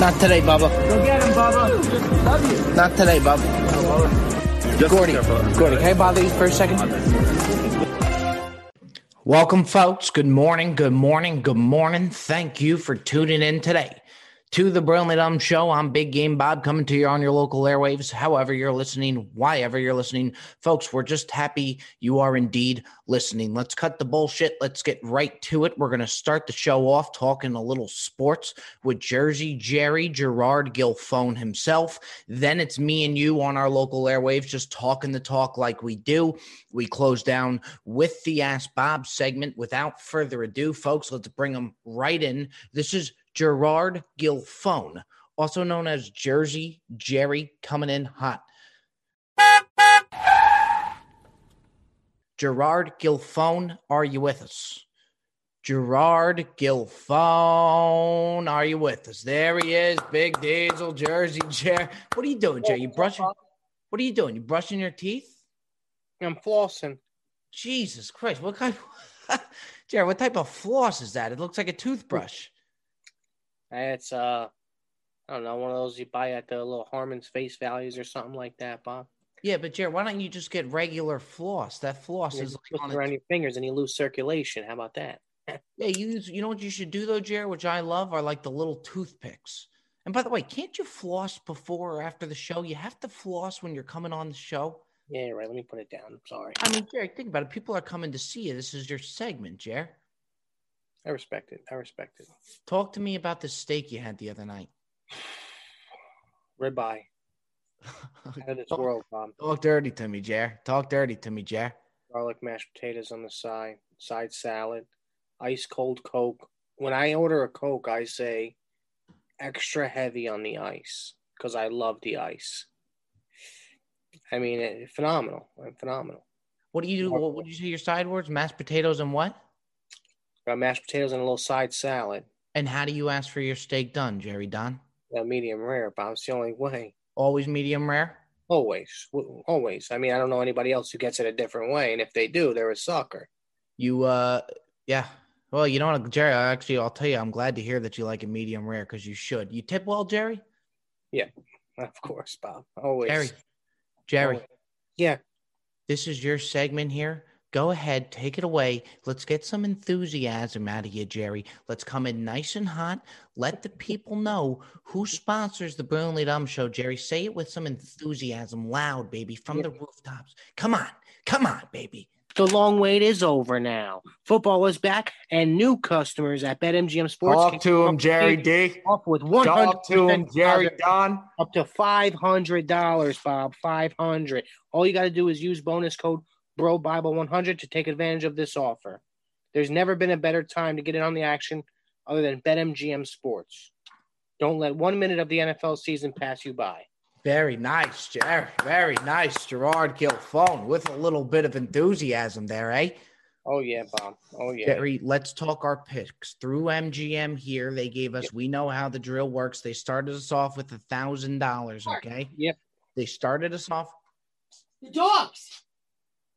Not today, Bubba. Go get him, Bubba. Love you. Not today, Bubba. Gordy, Gordy, can I bother you for a second? Welcome, folks. Good morning. Good morning. Good morning. Thank you for tuning in today to the Brilliantly Dumb Show. I'm Big Game Bob coming to you on your local airwaves, however you're listening, why ever you're listening. Folks, we're just happy you are indeed listening. Let's cut the bullshit. Let's get right to it. We're going to start the show off talking a little sports with Jersey Jerry Gerard Gilfone himself. Then it's me and you on our local airwaves just talking the talk like we do. We close down with the Ask Bob segment. Without further ado, folks, let's bring them right in. This is Gerard Gilfone, also known as Jersey Jerry, coming in hot. Gerard Gilfone, are you with us? Gerard Gilfone, are you with us? There he is, Big Diesel, Jersey Jerry. What are you doing, Jerry? You brushing? What are you doing? You brushing your teeth? I'm flossing. Jesus Christ! What kind? Jerry, what type of floss is that? It looks like a toothbrush. It's uh, I don't know, one of those you buy at the little Harmon's Face Values or something like that, Bob. Yeah, but Jared, why don't you just get regular floss? That floss You is like on around your fingers and you lose circulation. How about that? yeah. You use, you know what you should do though, Jared, which I love, are like the little toothpicks. And by the way, can't you floss before or after the show? You have to floss when you're coming on the show. Yeah, you're right. Let me put it down. I'm sorry. I mean, Jared, think about it. People are coming to see you. This is your segment, Jared. I respect it. I respect it. Talk to me about the steak you had the other night. Ribeye. Out of this talk, world, Bob. talk dirty to me, Jared. Talk dirty to me, Jared. Garlic mashed potatoes on the side, side salad, ice cold Coke. When I order a Coke, I say extra heavy on the ice because I love the ice. I mean, it, phenomenal. Phenomenal. What do you do? What would you say your side words? Mashed potatoes and what? Got mashed potatoes and a little side salad. And how do you ask for your steak done, Jerry Don? Uh, medium rare, Bob. It's the only way. Always medium rare? Always. W- Always. I mean, I don't know anybody else who gets it a different way. And if they do, they're a sucker. You uh yeah. Well, you know what, Jerry, I actually I'll tell you, I'm glad to hear that you like it medium rare because you should. You tip well, Jerry? Yeah, of course, Bob. Always. Jerry. Jerry, Always. Yeah. this is your segment here. Go ahead, take it away. Let's get some enthusiasm out of you, Jerry. Let's come in nice and hot. Let the people know who sponsors the Brilliantly Dumb Show, Jerry. Say it with some enthusiasm, loud, baby, from the rooftops. Come on, come on, baby. The long wait is over now. Football is back, and new customers at BetMGM Sports Talk to him, Jerry D. Off with one hundred Talk to him, Jerry Don. up to five hundred dollars, Bob. Five hundred. All you got to do is use bonus code Bro Bible one hundred to take advantage of this offer. There's never been a better time to get in on the action other than BetMGM Sports. Don't let one minute of the NFL season pass you by. Very nice, Jerry. Very nice, Gerard Gilfone, with a little bit of enthusiasm there, eh? Oh yeah, Bob. Oh yeah. Jerry, let's talk our picks. Through MGM here, they gave us, we know how the drill works. They started us off with a thousand dollars, okay? Yep. They started us off. The dogs.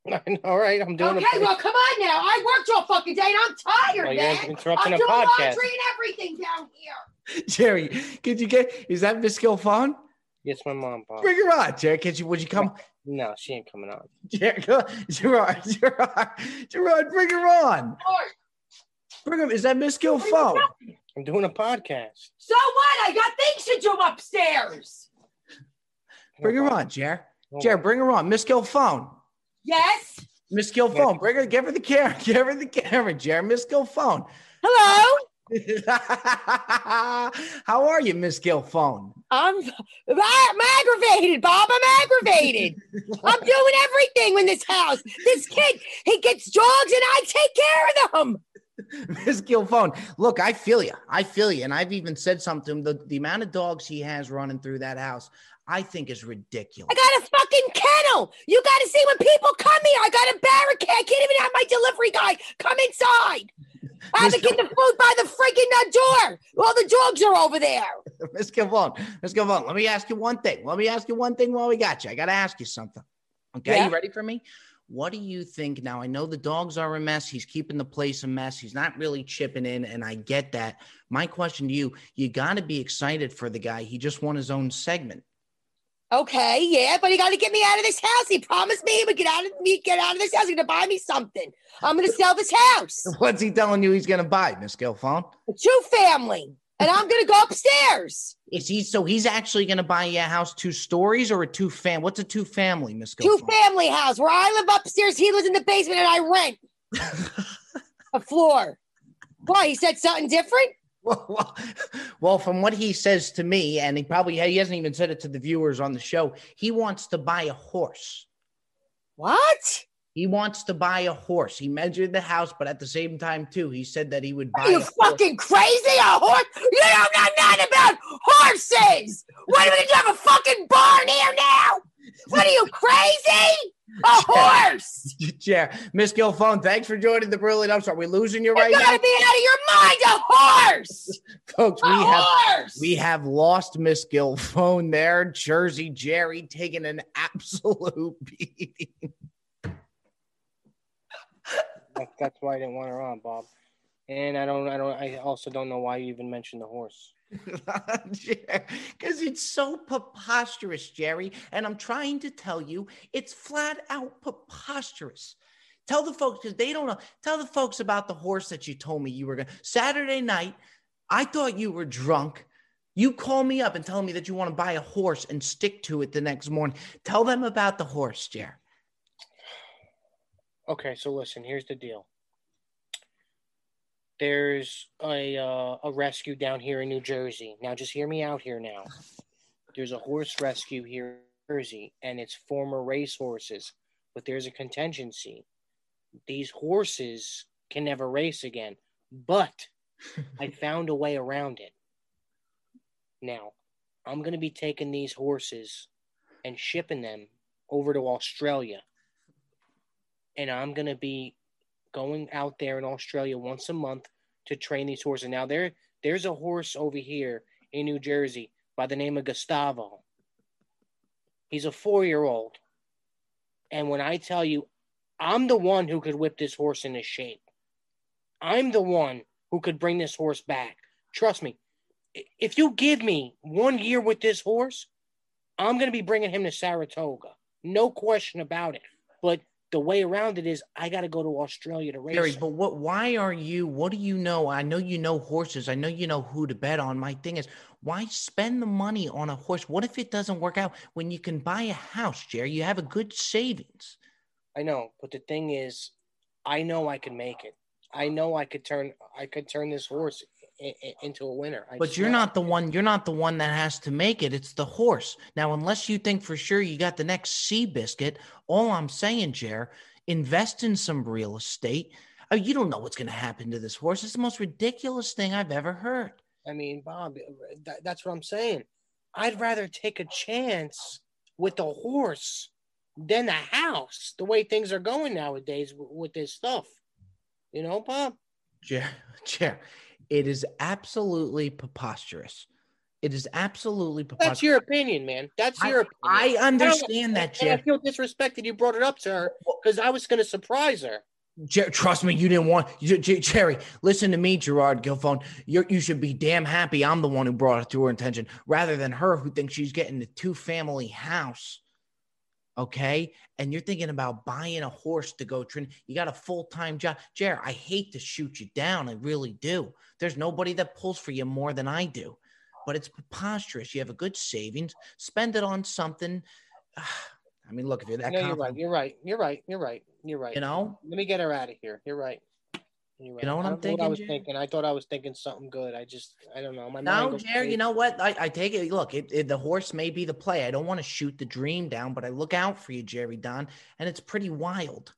All right, I'm doing Okay, a well, come on now. I worked all fucking day and I'm tired, Well, man. you're interrupting I'm a doing podcast. laundry and everything down here. Jerry, could you get, is that Miss Gilfone? Yes, my mom, Bob. Bring her on, Jerry. Could you, would you come? No, she ain't coming on. Jerry, go- Gerard, Gerard, Gerard, bring her on. Lord, Bring her, is that Miss what are you I'm doing a podcast. So what? I got things to do upstairs. Bring her on, Jerry. Jerry, bring her on. Miss Gilfone. Yes. Miss Gilfone, bring her, give her the camera, give her the camera, Jerry. Miss Gilfone. Hello. How are you, Miss Gilfone? I'm, I'm aggravated, Bob. I'm aggravated. I'm doing everything in this house. This kid, he gets dogs and I take care of them. Miss Gilfone, look, I feel you. I feel you. And I've even said something. The, the amount of dogs he has running through that house, I think is ridiculous. I got a fucking kennel. You got to see when people come here. I got a barricade. I can't even have my delivery guy come inside. I have to get the food by the freaking door. All the dogs are over there. Miss Gilfone, Miss Gilfone, let me ask you one thing. Let me ask you one thing while we got you. I got to ask you something. Okay, Yeah. you ready for me? What do you think now? I know the dogs are a mess. He's keeping the place a mess. He's not really chipping in, and I get that. My question to you: You got to be excited for the guy. He just won his own segment. Okay, yeah, but he got to get me out of this house. He promised me he would get out of me, get out of this house. He's gonna buy me something. I'm gonna sell this house. What's he telling you he's going to buy, Miss Gilfone? A two family, and I'm gonna go upstairs. Is he so he's actually going to buy you a house two stories or a two fam? What's a two family, Miss Two family house where I live upstairs. He lives in the basement, and I rent a floor. Why? He said something different. well, well, well, from what he says to me, and he probably he hasn't even said it to the viewers on the show. He wants to buy a horse. What? He wants to buy a horse. He measured the house, but at the same time, too, he said that he would buy Are you a horse. fucking crazy? A horse? You don't know nothing about horses. What are we gonna have a fucking barn here now? What are you crazy? A horse? Chair. Miss Gilfone, thanks for joining the brilliant upstart. Are we losing you right You right gotta be out of your mind. A horse. Folks, A we have we have lost Miss Gilfone there. Jersey Jerry taking an absolute beating. That, that's why I didn't want her on, Bob. And I don't, I don't, I also don't know why you even mentioned the horse. Because it's so preposterous, Jerry. And I'm trying to tell you, it's flat out preposterous. Tell the folks, because they don't know, tell the folks about the horse that you told me you were going to. Saturday night, I thought you were drunk. You call me up and tell me that you want to buy a horse and stick to it the next morning. Tell them about the horse, Jerry. Okay, so listen, here's the deal. There's a uh, a rescue down here in New Jersey. Now, just hear me out here. Now, there's a horse rescue here in Jersey, and it's former race horses. But there's a contingency. These horses can never race again. But I found a way around it. Now, I'm going to be taking these horses and shipping them over to Australia and I'm gonna be going out there in Australia once a month to train these horses. Now there there's a horse over here in New Jersey by the name of Gustavo. He's a four year old. And when I tell you, I'm the one who could whip this horse into shape. I'm the one who could bring this horse back. Trust me. If you give me one year with this horse, I'm going to be bringing him to Saratoga. No question about it. But the way around it is I got to go to Australia to race. Jerry, him. but what? Why are you? What do you know? I know you know horses. I know you know who to bet on. My thing is, why spend the money on a horse? What if it doesn't work out when you can buy a house, Jerry? You have a good savings. I know, but the thing is, I know I can make it. I know I could turn I could turn this horse into a winner. I But you're know. not the one. You're not the one that has to make it. It's the horse. Now, unless you think for sure you got the next Seabiscuit, all I'm saying, Jer, invest in some real estate. Oh, you don't know what's going to happen to this horse. It's the most ridiculous thing I've ever heard. I mean, Bob, that, that's what I'm saying. I'd rather take a chance with the horse than the house. The way things are going nowadays w- with this stuff, you know, Bob. Chair, chair, it is absolutely preposterous. It is absolutely preposterous. That's your opinion, man. That's your opinion. I understand that, And I feel disrespected you brought it up to her because I was going to surprise her. Jer- trust me, you didn't want J- J- Jerry. Listen to me, Gerard Gilfone. You you should be damn happy. I'm the one who brought it to her attention, rather than her who thinks she's getting the two family house. Okay, and you're thinking about buying a horse to go train. You got a full time job, Jer. I hate to shoot you down. I really do. There's nobody that pulls for you more than I do, but it's preposterous. You have a good savings. Spend it on something. I mean, look, if you're that No, you're right. You're right. You're right. You're right. You're right. you know. Let me get her out of here. You're right. You're know what I I'm don't I thinking, was thinking. I thought I was thinking something good. I just, I don't know. My No, Jerry, you know what? I, I take it. Look, it, it, the horse may be the play. I don't want to shoot the dream down, but I look out for you, Jerry Don, and it's pretty wild.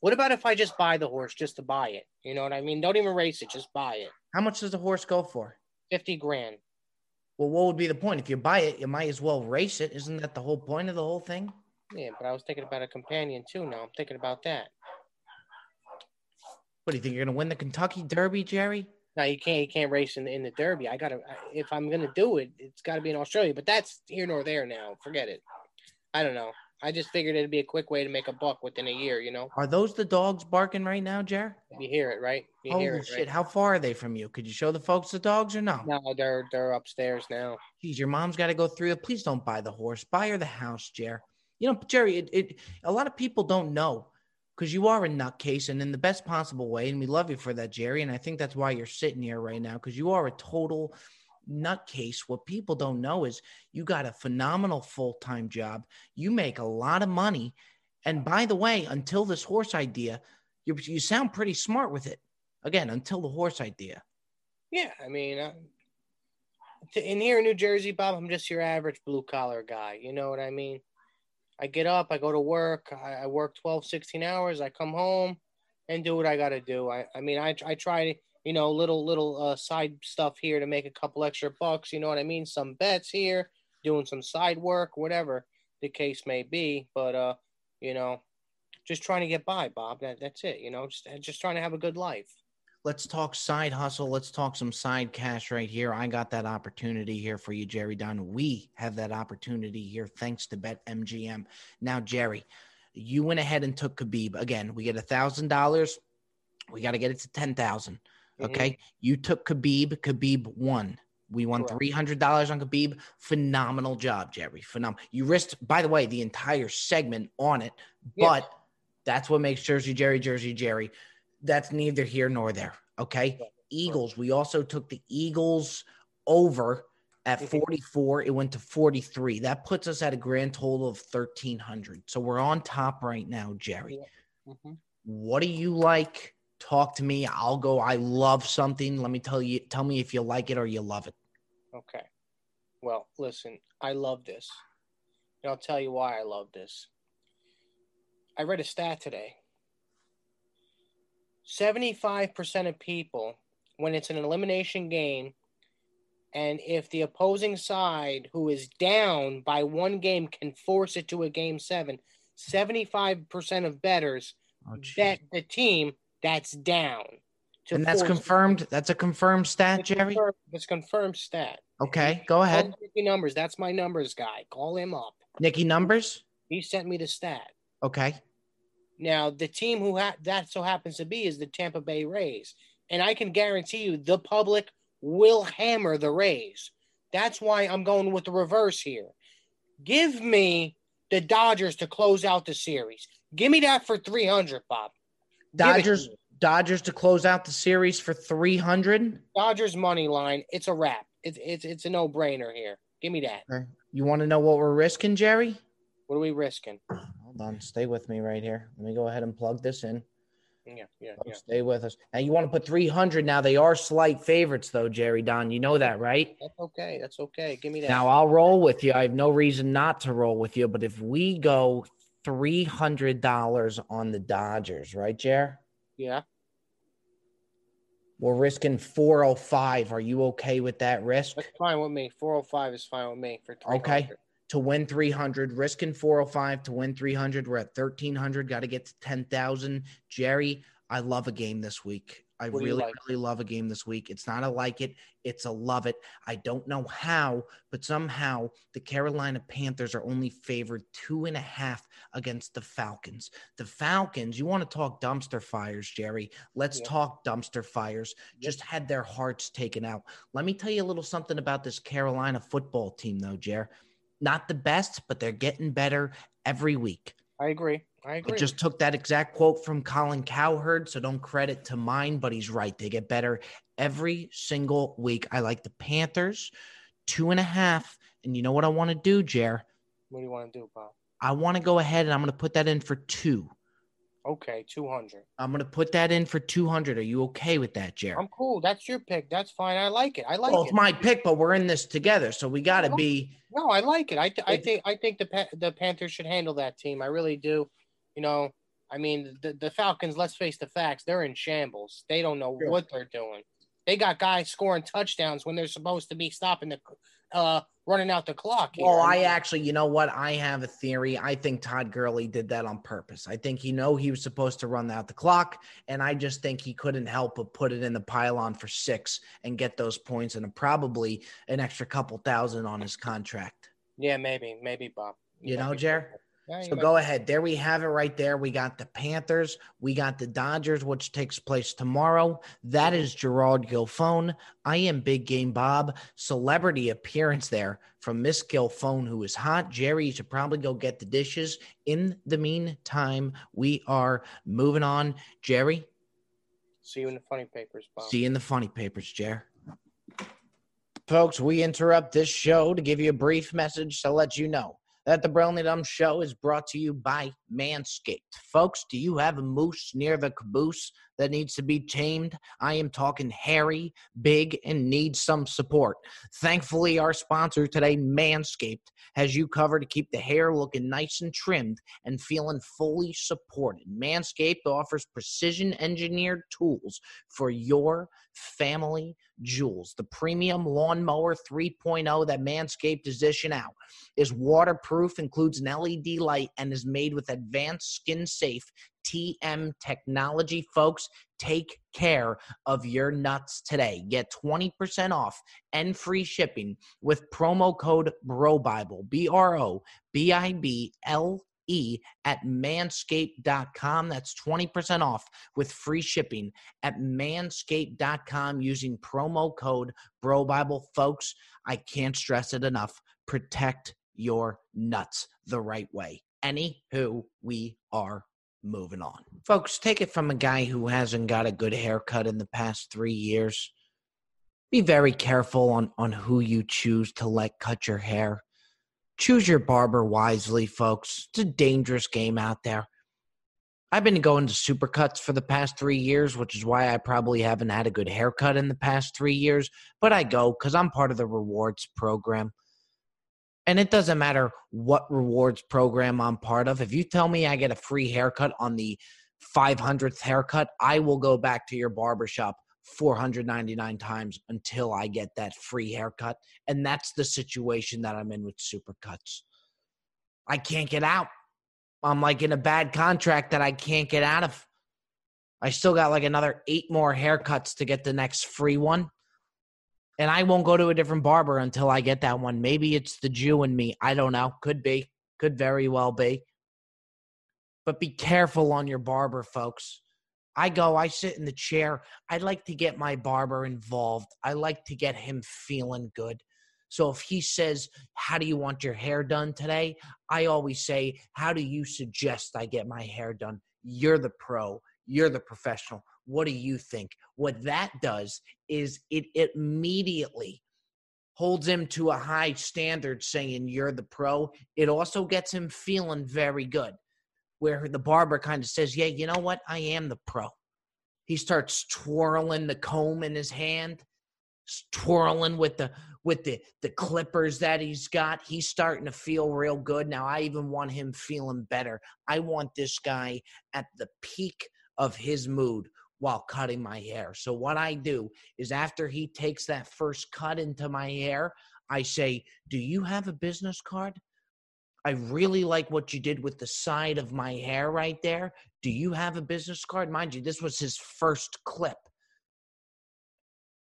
What about if I just buy the horse just to buy it? You know what I mean? Don't even race it. Just buy it. How much does the horse go for? Fifty grand. Well, what would be the point? If you buy it, you might as well race it. Isn't that the whole point of the whole thing? Yeah, but I was thinking about a companion too. Now I'm thinking about that. What do you think you're going to win the Kentucky Derby, Jerry? No, you can't, you can't race in the, in the Derby. I gotta, if I'm gonna do it, it's got to be in Australia. But that's here nor there now. Forget it. I don't know. I just figured it'd be a quick way to make a buck within a year. You know, Are those the dogs barking right now, Jer? you hear it, right? You Holy hear it, shit! right? How far are they from you? Could you show the folks the dogs or no? No, they're they're upstairs now. Geez, your mom's got to go through it. Please don't buy the horse. Buy her the house, Jer. You know, Jerry, it, it a lot of people don't know because you are a nutcase and in the best possible way. And we love you for that, Jerry. And I think that's why you're sitting here right now because you are a total nutcase. What people don't know is you got a phenomenal full time job. You make a lot of money. And by the way, until this horse idea, you, you sound pretty smart with it. Again, until the horse idea. Yeah, I mean, uh, in here in New Jersey, Bob, I'm just your average blue collar guy. You know what I mean? I get up, I go to work, I, I work 12, 16 hours, I come home and do what I got to do. I, I mean, I, I try, you know, little, little uh, side stuff here to make a couple extra bucks. You know what I mean? Some bets here, doing some side work, whatever the case may be. But, uh, you know, just trying to get by, Bob. That, that's it. You know, just, just trying to have a good life. Let's talk side hustle. Let's talk some side cash right here. I got that opportunity here for you, Jerry Dunn. We have that opportunity here thanks to BetMGM. Now, Jerry, you went ahead and took Khabib. Again, we get a thousand dollars. We got to get it to ten thousand. Mm-hmm. Okay. You took Khabib. Khabib won. We won three hundred dollars on Khabib. Phenomenal job, Jerry. Phenomenal. You risked, by the way, the entire segment on it, Yeah. but that's what makes Jersey Jerry Jersey Jerry. That's neither here nor there. Okay. Eagles. We also took the Eagles over at Mhm. 44. It went to 43. That puts us at a grand total of 1300. So we're on top right now, Jerry. hmm What do you like? Talk to me. I'll go. I love something. Let me tell you. Tell me if you like it or you love it. Okay. Well, listen, I love this. And I'll tell you why I love this. I read a stat today. 75% of people, when it's an elimination game, and if the opposing side who is down by one game can force it to a game seven, 75% of bettors Oh, bet the team that's down. to and that's it. confirmed. That's a confirmed stat, It's Jerry. confirmed- It's confirmed stat. Okay, go ahead. Call Nicky Numbers. That's my numbers guy. Call him up. Nicky numbers. He sent me the stat. Okay. Now, the team who ha- that so happens to be is the Tampa Bay Rays. And I can guarantee you the public will hammer the Rays. That's why I'm going with the reverse here. Give me the Dodgers to close out the series. Give me that for 300, Bob. Give it to Dodgers. Dodgers to close out the series for three hundred. Dodgers money line. It's a wrap. It's it's it's a no brainer here. Give me that. You want to know what we're risking, Jerry? What are we risking? Hold on. Stay with me right here. Let me go ahead and plug this in. Yeah, yeah, Oh, yeah. Stay with us. Now you want to put 300. Now they are slight favorites though, Jerry Don. You know that, right? That's okay. That's okay. Give me that. Now I'll roll with you. I have no reason not to roll with you, but if we go $300 on the Dodgers, right, Jer? yeah. We're risking 405. Are you okay with that risk? That's fine with me. 405 is fine with me for 300. Okay. To win 300, risking 405 to win 300. We're at 1300. Got to get to 10,000. Jerry, I love a game this week. I What really, like? really love a game this week. It's not a like it, it's a love it. I don't know how, but somehow the Carolina Panthers are only favored two and a half against the Falcons. The Falcons, you want to talk dumpster fires, Jerry? Let's Yeah. talk dumpster fires. Yep. Just had their hearts taken out. Let me tell you a little something about this Carolina football team, though, Jer. Not the best, but they're getting better every week. I agree. I I agree. just took that exact quote from Colin Cowherd, so don't credit to mine, but he's right. They get better every single week. I like the Panthers, two and a half. And you know what I want to do, Jer? what do you want to do, Bob? I want to go ahead and I'm going to put that in for two. Okay, 200. I'm going to put that in for 200. Are you okay with that, Jer? I'm cool. That's your pick. That's fine. I like it. I like well, it. it's my pick, but we're in this together, so we got to No. be. No, I like it. I, th- I think I think the Pa- the Panthers should handle that team. I really do. You know, I mean, the, the Falcons. Let's face the facts. They're in shambles. They don't know Sure. what they're doing. They got guys scoring touchdowns when they're supposed to be stopping the, uh, running out the clock. Here. Well, I actually, you know what? I have a theory. I think Todd Gurley did that on purpose. I think he know he was supposed to run out the clock, and I just think he couldn't help but put it in the pylon for six and get those points and probably an extra couple thousand on his contract. Yeah, maybe, maybe Bob. You know, might Jer? Yeah, So go ahead. There we have it right there. We got the Panthers. We got the Dodgers, which takes place tomorrow. That is Gerard Gilfone. I am Big Game Bob. Celebrity appearance there from Miss Gilfone, who is hot. Jerry, you should probably go get the dishes. In the meantime, we are moving on. Jerry, See you in the funny papers, Bob. See you in the funny papers, Jer. Folks, we interrupt this show to give you a brief message to let you know that the Brilliantly Dumb Show is brought to you by Manscaped. Folks, do you have a moose near the caboose that needs to be tamed? I am talking hairy, big, and needs some support. Thankfully, our sponsor today, Manscaped, has you covered to keep the hair looking nice and trimmed and feeling fully supported. Manscaped offers precision engineered tools for your family jewels. The premium lawnmower 3.0 that Manscaped is dishing out is waterproof, includes an LED light, and is made with advanced skin safe TM technology. Folks, take care of your nuts today. Get 20% off and free shipping with promo code BROBIBLE, B R O B I B L E, at manscaped.com. That's 20% off with free shipping at manscaped.com using promo code BROBIBLE. Folks, I can't stress it enough. Protect your nuts the right way. Anywho, we are moving on. Folks, take it from a guy who hasn't got a good haircut in the past three years. Be very careful on, on who you choose to let cut your hair. Choose your barber wisely, folks. It's a dangerous game out there. I've been going to supercuts for the past three years, which is why I probably haven't had a good haircut in the past three years. But I go because I'm part of the rewards program. And it doesn't matter what rewards program I'm part of. If you tell me I get a free haircut on the 500th haircut, I will go back to your barbershop 499 times until I get that free haircut. And that's the situation that I'm in with supercuts. I can't get out. I'm like in a bad contract that I can't get out of. I still got like another eight more haircuts to get the next free one. And I won't go to a different barber until I get that one. Maybe it's the Jew in me. I don't know. Could be. Could very well be. But be careful on your barber, folks. I go, I sit in the chair. I like to get my barber involved. I like to get him feeling good. So if he says, How do you want your hair done today? I always say, How do you suggest I get my hair done? You're the pro, you're the professional. What do you think? What that does is it immediately holds him to a high standard saying you're the pro. It also gets him feeling very good where the barber kind of says, Yeah, you know what? I am the pro. He starts twirling the comb in his hand, twirling with the with the the clippers that he's got. He's starting to feel real good. Now I even want him feeling better. I want this guy at the peak of his mood while cutting my hair. So what I do is after he takes that first cut into my hair, I say, "Do you have a business card?" I really like what you did with the side of my hair right there. Do you have a business card? Mind you, this was his first clip.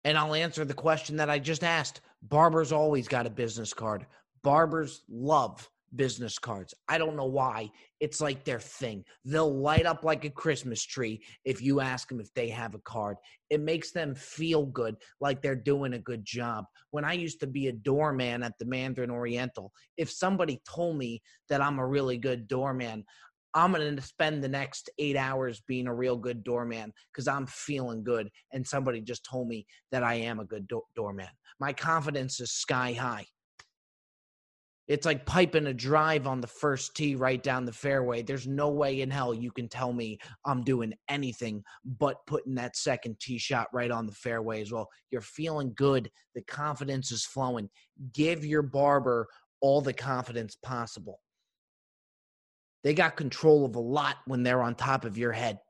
And I'll answer the question that I just asked. Barbers always got a business card. Barbers love business cards. I don't know why. It's like their thing. They'll light up like a Christmas tree if you ask them if they have a card. It makes them feel good, like they're doing a good job. When I used to be a doorman at the Mandarin Oriental, if somebody told me that I'm a really good doorman, I'm going to spend the next eight hours being a real good doorman because I'm feeling good. And somebody just told me that I am a good do- doorman. My confidence is sky high. It's like piping a drive on the first tee right down the fairway. There's no way in hell you can tell me I'm doing anything but putting that second tee shot right on the fairway as well. You're feeling good. The confidence is flowing. Give your barber all the confidence possible. They got control of a lot when they're on top of your head.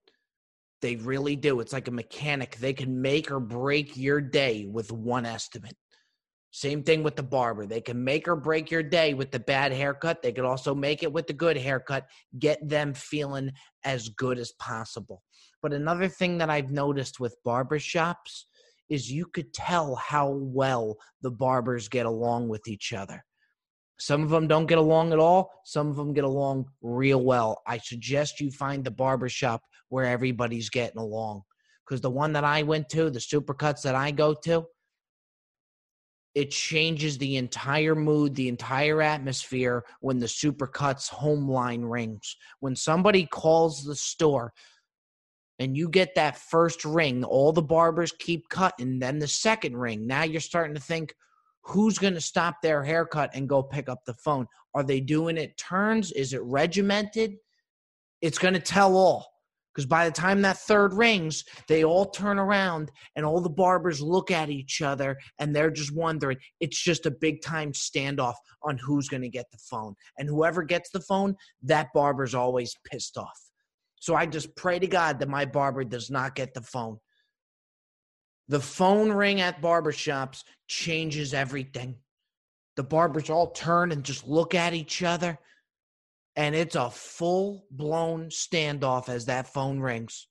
They really do. It's like a mechanic. They can make or break your day with one estimate. Same thing with the barber. They can make or break your day with the bad haircut. They could also make it with the good haircut, get them feeling as good as possible. But another thing that I've noticed with barbershops is you could tell how well the barbers get along with each other. Some of them don't get along at all. Some of them get along real well. I suggest you find the barbershop where everybody's getting along. Because the one that I went to, the supercuts that I go to, it changes the entire mood, the entire atmosphere when the supercuts home line rings. When somebody calls the store and you get that first ring, all the barbers keep cutting, then the second ring. Now you're starting to think, who's going to stop their haircut and go pick up the phone? Are they doing it turns? Is it regimented? It's going to tell all. Because by the time that third rings, they all turn around and all the barbers look at each other and they're just wondering. It's just a big time standoff on who's going to get the phone. And whoever gets the phone, that barber's always pissed off. So I just pray to God that my barber does not get the phone the phone ring at barbershops changes everything. The barbers all turn and just look at each other, and it's a full blown standoff as that phone rings.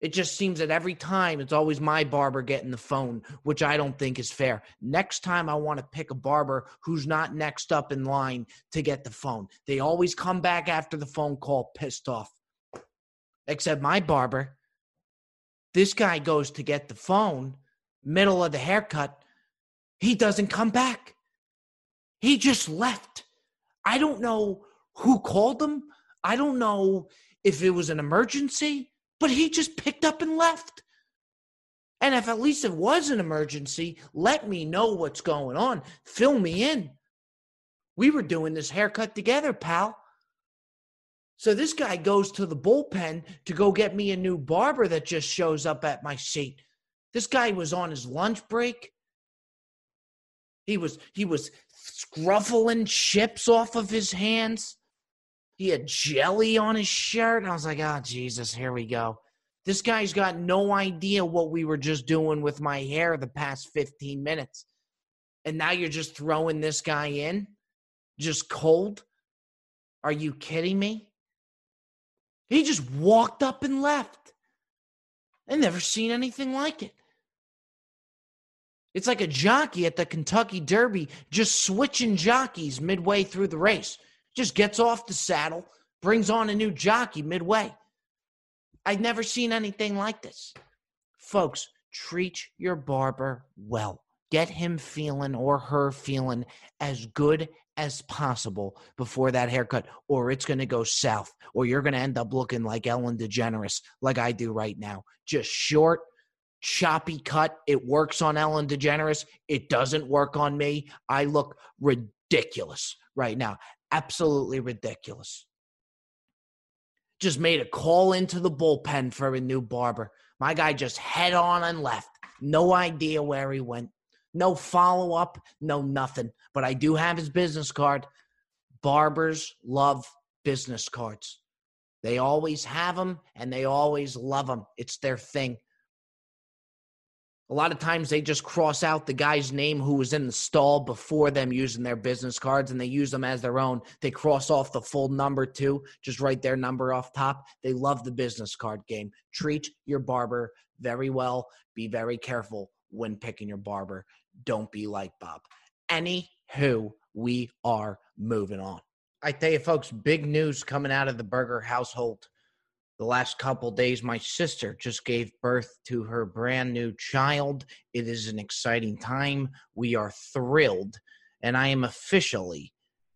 It just seems that every time it's always my barber getting the phone, which I don't think is fair. Next time I want to pick a barber who's not next up in line to get the phone. They always come back after the phone call pissed off. Except my barber, this guy goes to get the phone, middle of the haircut. He doesn't come back. He just left. I don't know who called him. I don't know if it was an emergency, but he just picked up and left. And if at least it was an emergency, let me know what's going on. Fill me in. We were doing this haircut together, pal. So this guy goes to the bullpen to go get me a new barber that just shows up at my seat. This guy was on his lunch break. He was he was scruffling chips off of his hands. He had jelly on his shirt. I was like, "Oh Jesus, here we go." This guy's got no idea what we were just doing with my hair the past 15 minutes. And now you're just throwing this guy in just cold? Are you kidding me? He just walked up and left. I never seen anything like it. It's like a jockey at the Kentucky Derby just switching jockeys midway through the race. Just gets off the saddle, brings on a new jockey midway. I've never seen anything like this. Folks, treat your barber well. Get him feeling or her feeling as good as possible before that haircut, or it's going to go south, or you're going to end up looking like Ellen DeGeneres, like I do right now. Just short, choppy cut. It works on Ellen DeGeneres. It doesn't work on me. I look ridiculous right now. Absolutely ridiculous. Just made a call into the bullpen for a new barber. My guy just head on and left. No idea where he went. No follow up, no nothing. But I do have his business card. Barbers love business cards. They always have them and they always love them. It's their thing. A lot of times they just cross out the guy's name who was in the stall before them using their business cards and they use them as their own. They cross off the full number too, just write their number off top. They love the business card game. Treat your barber very well. Be very careful when picking your barber. Don't be like Bob. Anywho, we are moving on. I tell you, folks, big news coming out of the Burger household. The last couple days, my sister just gave birth to her brand new child. It is an exciting time. We are thrilled. And I am officially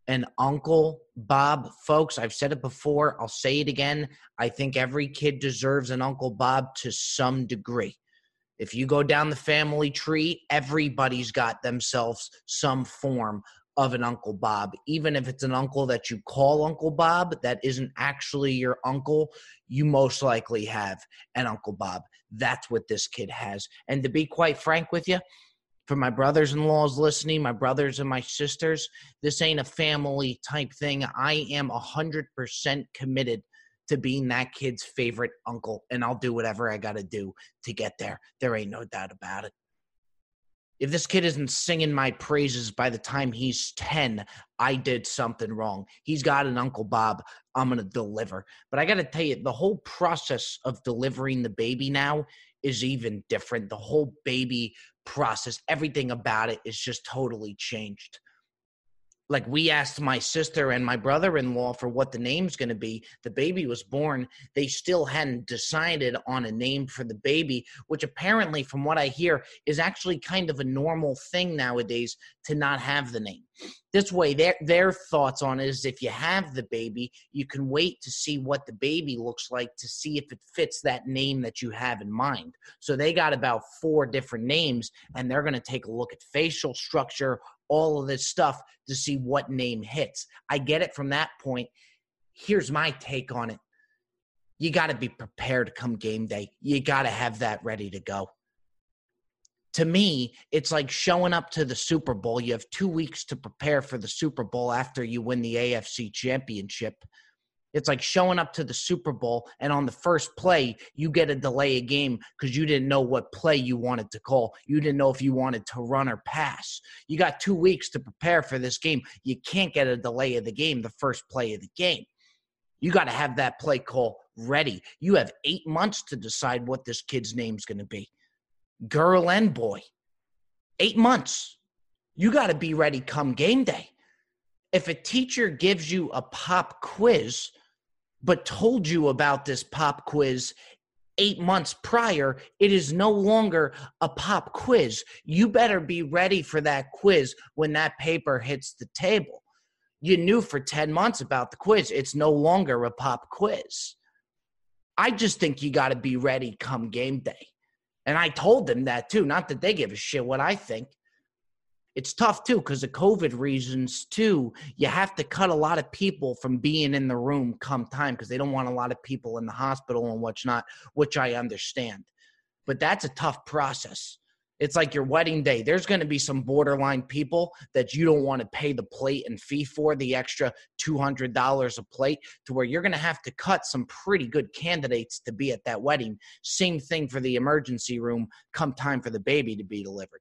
an Uncle Bob. Folks, I've said it before. I'll say it again. I think every kid deserves an Uncle Bob to some degree. If you go down the family tree, everybody's got themselves some form of an Uncle Bob. Even if it's an uncle that you call Uncle Bob, that isn't actually your uncle, you most likely have an Uncle Bob. That's what this kid has. And to be quite frank with you, for my brothers in laws listening, my brothers and my sisters, this ain't a family type thing. I am 100% committed to being that kid's favorite uncle, and I'll do whatever I got to do to get there. There ain't no doubt about it. If this kid isn't singing my praises by the time he's 10, I did something wrong. He's got an Uncle Bob. I'm going to deliver. But I got to tell you, the whole process of delivering the baby now is even different. The whole baby process, everything about it is just totally changed. Like we asked my sister and my brother-in-law for what the name's going to be. The baby was born. They still hadn't decided on a name for the baby which apparently from what i hear is actually kind of a normal thing nowadays to not have the name. This way their their thoughts on it is if you have the baby you can wait to see what the baby looks like to see if it fits that name that you have in mind. So they got about four different names and they're going to take a look at facial structure all of this stuff to see what name hits. I get it from that point. Here's my take on it. You got to be prepared to come game day. You got to have that ready to go. To me, it's like showing up to the Super Bowl. You have two weeks to prepare for the Super Bowl after you win the AFC championship. It's like showing up to the Super Bowl and on the first play, you get a delay a game because you didn't know what play you wanted to call. You didn't know if you wanted to run or pass. You got two weeks to prepare for this game. You can't get a delay of the game the first play of the game. You got to have that play call ready. You have eight months to decide what this kid's name's going to be girl and boy. Eight months. You got to be ready come game day if a teacher gives you a pop quiz but told you about this pop quiz eight months prior, it is no longer a pop quiz. You better be ready for that quiz when that paper hits the table. You knew for 10 months about the quiz, it's no longer a pop quiz. I just think you got to be ready come game day. And I told them that too. Not that they give a shit what I think it's tough too because of COVID reasons too. You have to cut a lot of people from being in the room come time because they don't want a lot of people in the hospital and what's not, which I understand. But that's a tough process. It's like your wedding day. There's going to be some borderline people that you don't want to pay the plate and fee for the extra $200 a plate to where you're going to have to cut some pretty good candidates to be at that wedding. Same thing for the emergency room come time for the baby to be delivered.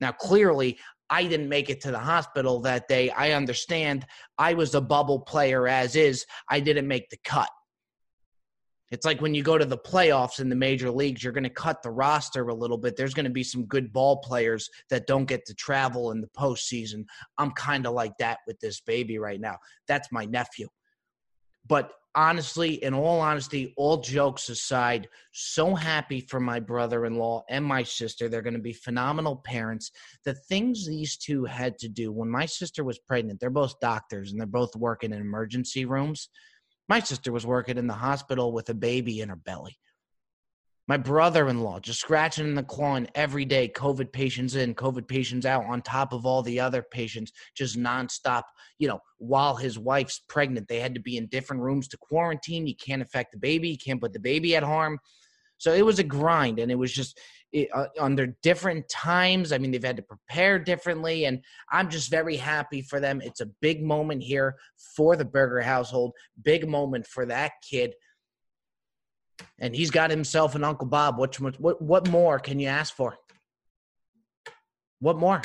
Now, clearly, I didn't make it to the hospital that day. I understand I was a bubble player as is. I didn't make the cut. It's like when you go to the playoffs in the major leagues, you're going to cut the roster a little bit. There's going to be some good ball players that don't get to travel in the postseason. I'm kind of like that with this baby right now. That's my nephew. But honestly, in all honesty, all jokes aside, so happy for my brother in law and my sister. They're going to be phenomenal parents. The things these two had to do when my sister was pregnant, they're both doctors and they're both working in emergency rooms. My sister was working in the hospital with a baby in her belly my brother-in-law just scratching in and clawing every day covid patients in covid patients out on top of all the other patients just nonstop you know while his wife's pregnant. They had to be in different rooms to quarantine. You can't affect the baby. You can't put the baby at harm. So it was a grind and it was just it, uh, under different times i mean they've had to prepare differently and i'm just very happy for them. It's a big moment here for the burger household big moment for that kid and he's got himself an Uncle Bob. What what what more can you ask for? What more?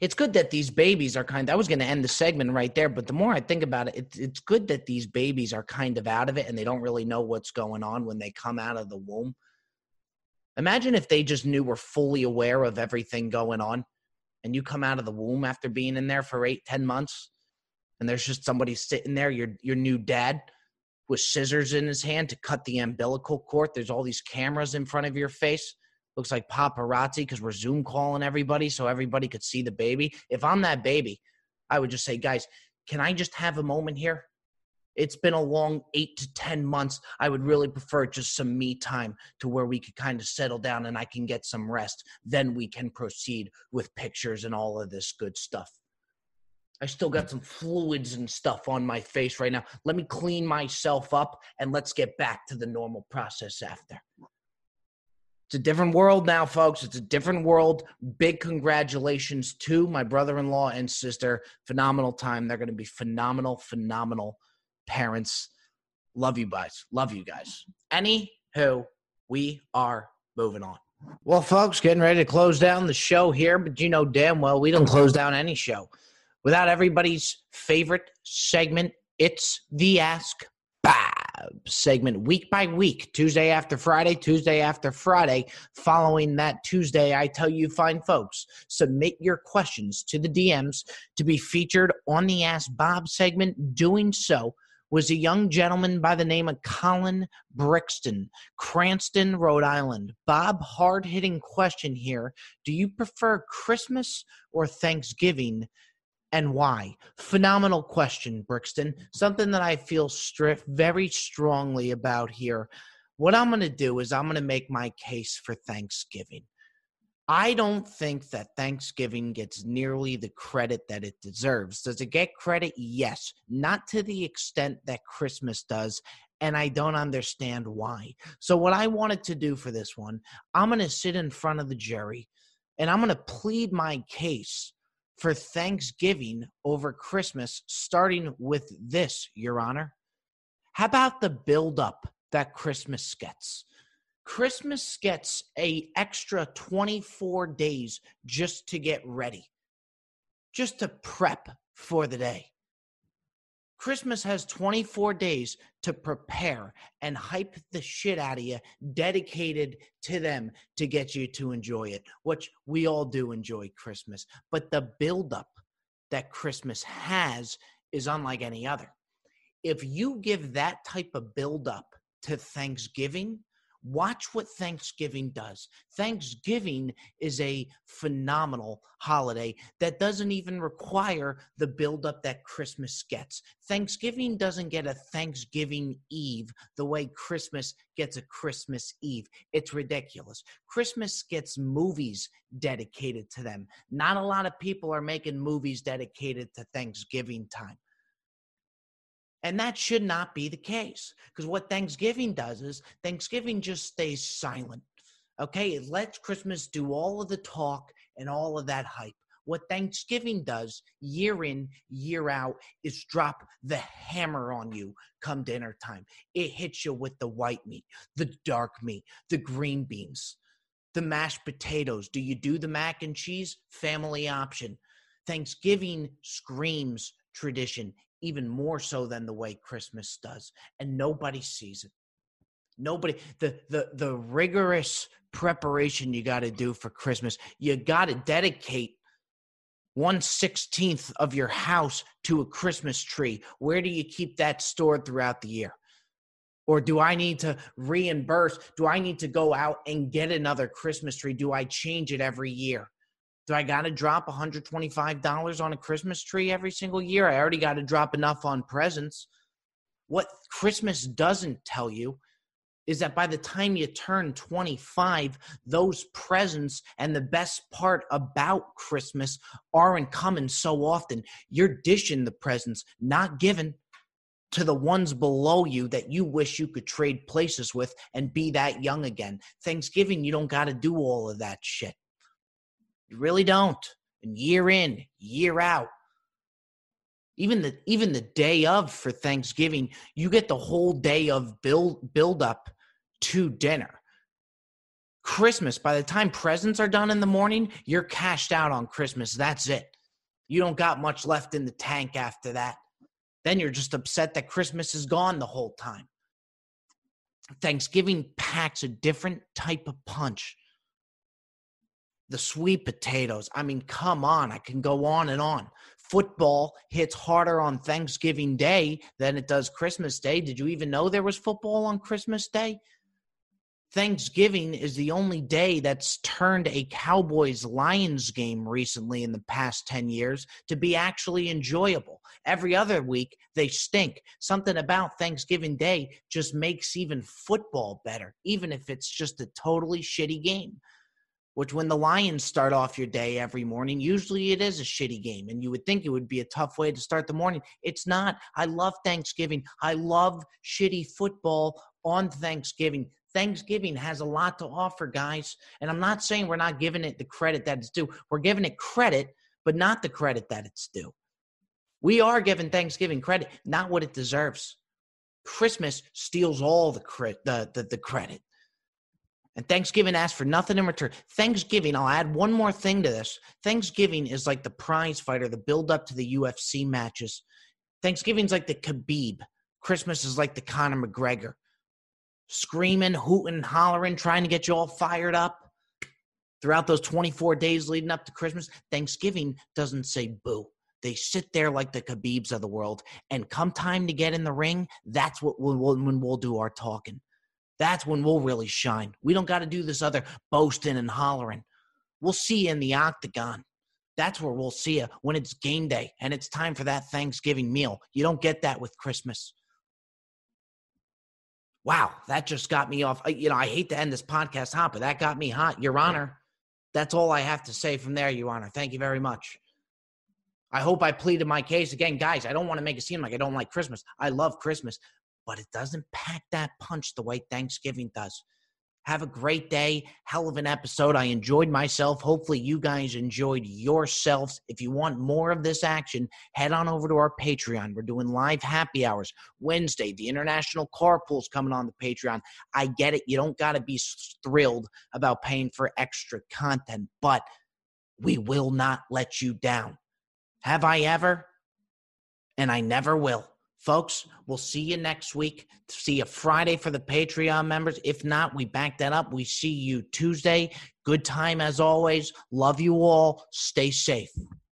It's good that these babies are kind. Of, I was going to end the segment right there, but the more I think about it, it's it's good that these babies are kind of out of it and they don't really know what's going on when they come out of the womb. Imagine if they just knew we're fully aware of everything going on, and you come out of the womb after being in there for eight, ten months, and there's just somebody sitting there, your your new dad with scissors in his hand to cut the umbilical cord. There's all these cameras in front of your face. Looks like paparazzi because we're Zoom calling everybody so everybody could see the baby. If I'm that baby, I would just say, guys, can I just have a moment here? It's been a long eight to 10 months. I would really prefer just some me time to where we could kind of settle down and I can get some rest. Then we can proceed with pictures and all of this good stuff. I still got some fluids and stuff on my face right now. Let me clean myself up and let's get back to the normal process after. It's a different world now, folks. It's a different world. Big congratulations to my brother in law and sister. Phenomenal time. They're going to be phenomenal, phenomenal parents. Love you guys. Love you guys. Anywho, we are moving on. Well, folks, getting ready to close down the show here, but you know damn well we don't close down any show without everybody's favorite segment, it's the Ask Bob. segment week by week, Tuesday after Friday, Tuesday after Friday. Following that Tuesday, I tell you, fine folks, submit your questions to the DMs to be featured on the Ask Bob segment. Doing so was a young gentleman by the name of Colin Brixton, Cranston, Rhode Island. Bob, hard hitting question here. Do you prefer Christmas or Thanksgiving? And why? Phenomenal question, Brixton. Something that I feel stri- very strongly about here. What I'm going to do is I'm going to make my case for Thanksgiving. I don't think that Thanksgiving gets nearly the credit that it deserves. Does it get credit? Yes. Not to the extent that Christmas does. And I don't understand why. So, what I wanted to do for this one, I'm going to sit in front of the jury and I'm going to plead my case for Thanksgiving over Christmas, starting with this, Your Honor. How about the buildup that Christmas gets? Christmas gets a extra 24 days just to get ready, just to prep for the day. Christmas has 24 days to prepare and hype the shit out of you, dedicated to them to get you to enjoy it, which we all do enjoy Christmas. But the buildup that Christmas has is unlike any other. If you give that type of buildup to Thanksgiving, Watch what Thanksgiving does. Thanksgiving is a phenomenal holiday that doesn't even require the buildup that Christmas gets. Thanksgiving doesn't get a Thanksgiving Eve the way Christmas gets a Christmas Eve. It's ridiculous. Christmas gets movies dedicated to them. Not a lot of people are making movies dedicated to Thanksgiving time. And that should not be the case because what Thanksgiving does is Thanksgiving just stays silent. Okay, it lets Christmas do all of the talk and all of that hype. What Thanksgiving does year in, year out is drop the hammer on you come dinner time. It hits you with the white meat, the dark meat, the green beans, the mashed potatoes. Do you do the mac and cheese? Family option. Thanksgiving screams tradition even more so than the way Christmas does, and nobody sees it. Nobody the the the rigorous preparation you got to do for Christmas. You got to dedicate one sixteenth of your house to a Christmas tree. Where do you keep that stored throughout the year? Or do I need to reimburse? Do I need to go out and get another Christmas tree? Do I change it every year? Do I got to drop $125 on a Christmas tree every single year? I already got to drop enough on presents. What Christmas doesn't tell you is that by the time you turn 25, those presents and the best part about Christmas aren't coming so often. You're dishing the presents, not giving to the ones below you that you wish you could trade places with and be that young again. Thanksgiving, you don't got to do all of that shit. You really don't. And year in, year out. Even the even the day of for Thanksgiving, you get the whole day of build build up to dinner. Christmas, by the time presents are done in the morning, you're cashed out on Christmas. That's it. You don't got much left in the tank after that. Then you're just upset that Christmas is gone the whole time. Thanksgiving packs a different type of punch the sweet potatoes. I mean, come on, I can go on and on. Football hits harder on Thanksgiving Day than it does Christmas Day. Did you even know there was football on Christmas Day? Thanksgiving is the only day that's turned a Cowboys Lions game recently in the past 10 years to be actually enjoyable. Every other week, they stink. Something about Thanksgiving Day just makes even football better, even if it's just a totally shitty game which when the Lions start off your day every morning, usually it is a shitty game. And you would think it would be a tough way to start the morning. It's not. I love Thanksgiving. I love shitty football on Thanksgiving. Thanksgiving has a lot to offer, guys. And I'm not saying we're not giving it the credit that it's due. We're giving it credit, but not the credit that it's due. We are giving Thanksgiving credit, not what it deserves. Christmas steals all the, cre- the, the, the credit. And Thanksgiving asks for nothing in return. Thanksgiving, I'll add one more thing to this. Thanksgiving is like the prize fighter, the build up to the UFC matches. Thanksgiving's like the Khabib Christmas is like the Conor McGregor screaming, hooting, hollering, trying to get you all fired up throughout those 24 days leading up to Christmas. Thanksgiving doesn't say boo. They sit there like the Khabibs of the world, and come time to get in the ring, that's what we'll, when we'll do our talking. That's when we'll really shine. We don't got to do this other boasting and hollering. We'll see you in the octagon. That's where we'll see you when it's game day and it's time for that Thanksgiving meal. You don't get that with Christmas. Wow, that just got me off. Uh, you know, I hate to end this podcast hot, but that got me hot. Your Honor, that's all I have to say from there, Your Honor. Thank you very much. I hope I pleaded my case again, guys. I don't want to make it seem like I don't like Christmas. I love Christmas, but it doesn't pack that punch the way Thanksgiving does. Have a great day. Hell of an episode. I enjoyed myself. Hopefully, you guys enjoyed yourselves. If you want more of this action, head on over to our Patreon. We're doing live happy hours Wednesday. The international carpool's coming on the Patreon. I get it. You don't got to be thrilled about paying for extra content, but we will not let you down. Have I ever? And I never will. Folks, we'll see you next week. See you Friday for the Patreon members. If not, we back that up. We see you Tuesday. Good time as always. Love you all. Stay safe.